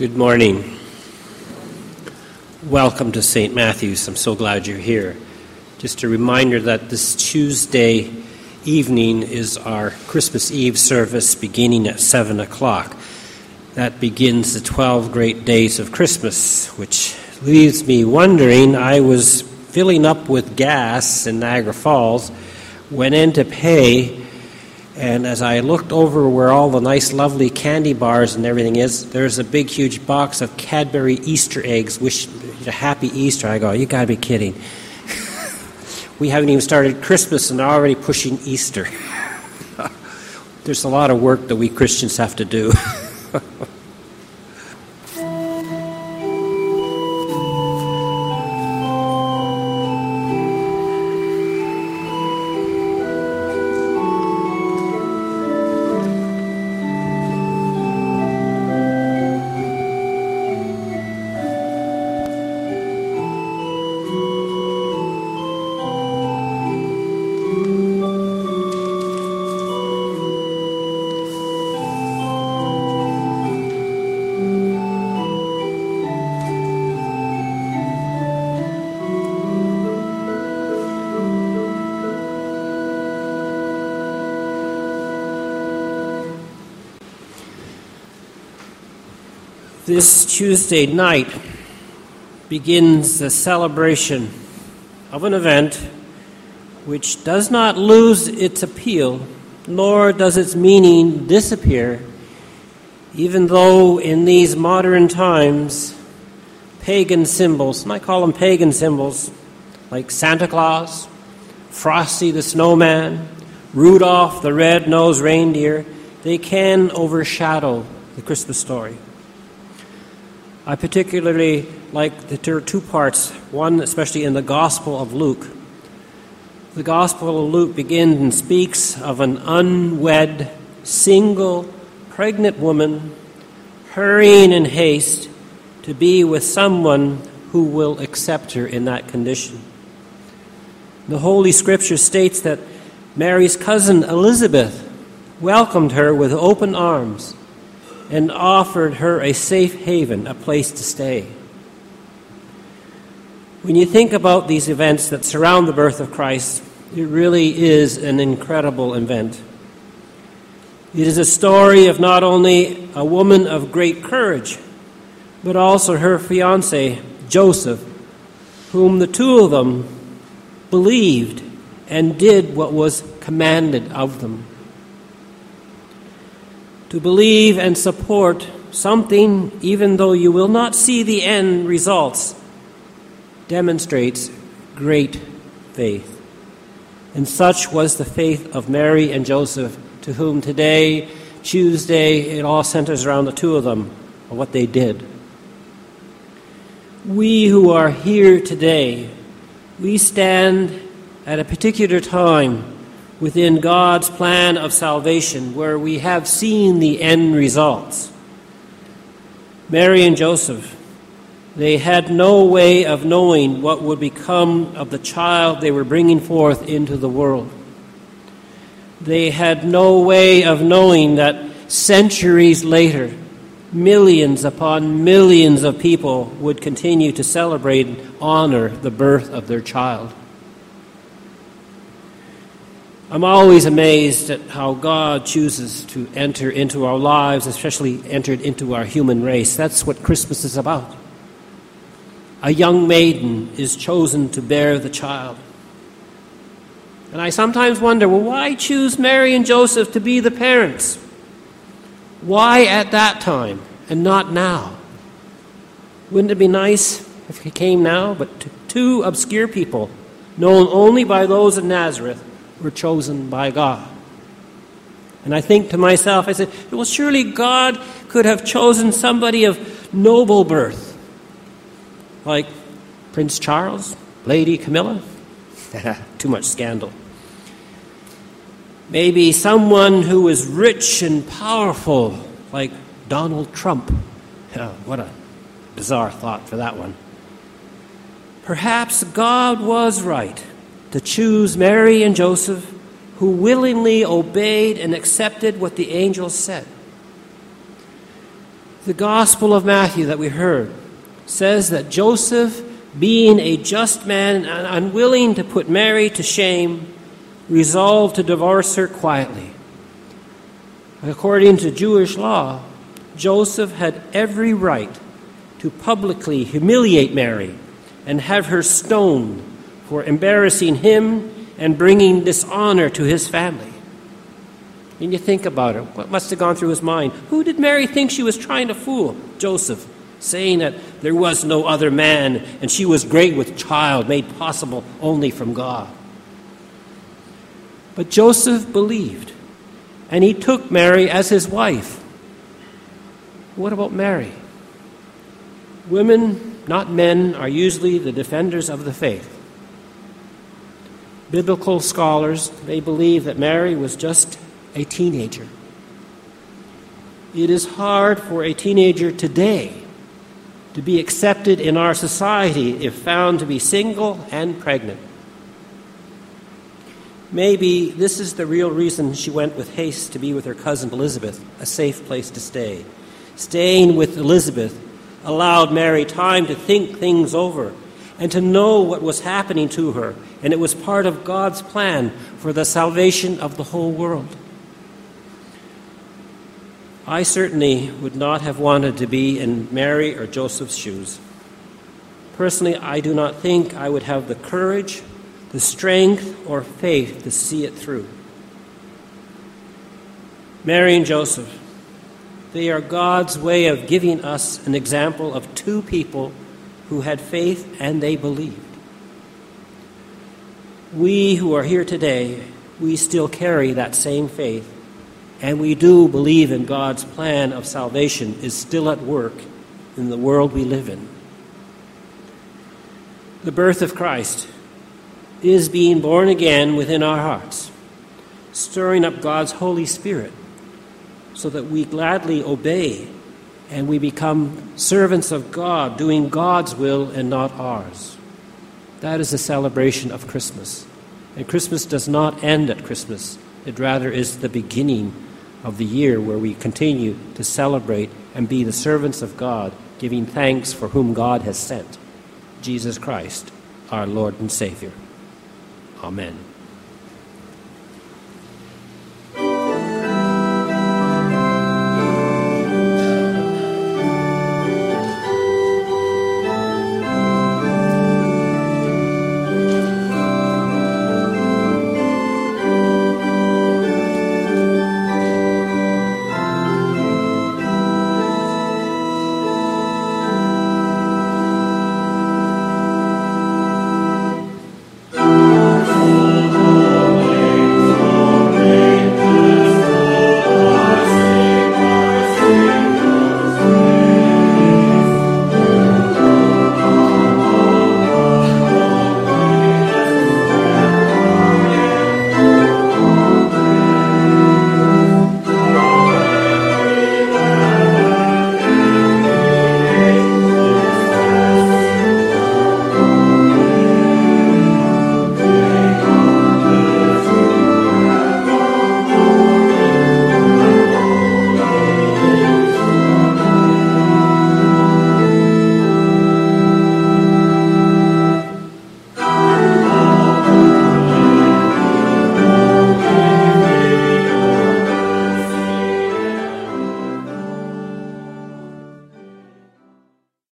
Good morning. Welcome to St. Matthew's. I'm so glad you're here. Just a reminder that this Tuesday evening is our Christmas Eve service beginning at 7 o'clock. That begins the 12 great days of Christmas, which leaves me wondering. I was filling up with gas in Niagara Falls, went in to pay, and as I looked over where all the nice, lovely candy bars and everything is, there's a big, huge box of Cadbury Easter eggs. Wish a happy Easter. I go, you got to be kidding. we haven't even started Christmas and they're already pushing Easter. There's a lot of work that we Christians have to do. This Tuesday night begins the celebration of an event which does not lose its appeal, nor does its meaning disappear, even though in these modern times, pagan symbols, and I call them pagan symbols, like Santa Claus, Frosty the Snowman, Rudolph the Red-Nosed Reindeer, they can overshadow the Christmas story. I particularly like that there are two parts, one especially in the Gospel of Luke. The Gospel of Luke begins and speaks of an unwed, single, pregnant woman hurrying in haste to be with someone who will accept her in that condition. The Holy Scripture states that Mary's cousin Elizabeth welcomed her with open arms and offered her a safe haven, a place to stay. When you think about these events that surround the birth of Christ, it really is an incredible event. It is a story of not only a woman of great courage, but also her fiance, Joseph, whom the two of them believed and did what was commanded of them to believe and support something, even though you will not see the end results, demonstrates great faith. And such was the faith of Mary and Joseph, to whom today, Tuesday, it all centers around the two of them, and what they did. We who are here today, we stand at a particular time within God's plan of salvation where we have seen the end results. Mary and Joseph, they had no way of knowing what would become of the child they were bringing forth into the world. They had no way of knowing that centuries later, millions upon millions of people would continue to celebrate and honor the birth of their child. I'm always amazed at how God chooses to enter into our lives, especially entered into our human race. That's what Christmas is about. A young maiden is chosen to bear the child. And I sometimes wonder well, why choose Mary and Joseph to be the parents? Why at that time and not now? Wouldn't it be nice if he came now? But two obscure people, known only by those of Nazareth, were chosen by God. And I think to myself, I said, well, surely God could have chosen somebody of noble birth, like Prince Charles, Lady Camilla. Too much scandal. Maybe someone who was rich and powerful, like Donald Trump. Oh, what a bizarre thought for that one. Perhaps God was right to choose Mary and Joseph, who willingly obeyed and accepted what the angels said. The Gospel of Matthew that we heard says that Joseph, being a just man and unwilling to put Mary to shame, resolved to divorce her quietly. According to Jewish law, Joseph had every right to publicly humiliate Mary and have her stoned for embarrassing him and bringing dishonor to his family. And you think about it, what must have gone through his mind? Who did Mary think she was trying to fool? Joseph, saying that there was no other man and she was great with child made possible only from God. But Joseph believed, and he took Mary as his wife. What about Mary? Women, not men, are usually the defenders of the faith. Biblical scholars, they believe that Mary was just a teenager. It is hard for a teenager today to be accepted in our society if found to be single and pregnant. Maybe this is the real reason she went with haste to be with her cousin Elizabeth, a safe place to stay. Staying with Elizabeth allowed Mary time to think things over and to know what was happening to her, and it was part of God's plan for the salvation of the whole world. I certainly would not have wanted to be in Mary or Joseph's shoes. Personally, I do not think I would have the courage, the strength, or faith to see it through. Mary and Joseph, they are God's way of giving us an example of two people who had faith and they believed. We who are here today, we still carry that same faith and we do believe in God's plan of salvation is still at work in the world we live in. The birth of Christ is being born again within our hearts, stirring up God's Holy Spirit so that we gladly obey and we become servants of God, doing God's will and not ours. That is the celebration of Christmas. And Christmas does not end at Christmas, it rather is the beginning of the year where we continue to celebrate and be the servants of God, giving thanks for whom God has sent Jesus Christ, our Lord and Savior. Amen.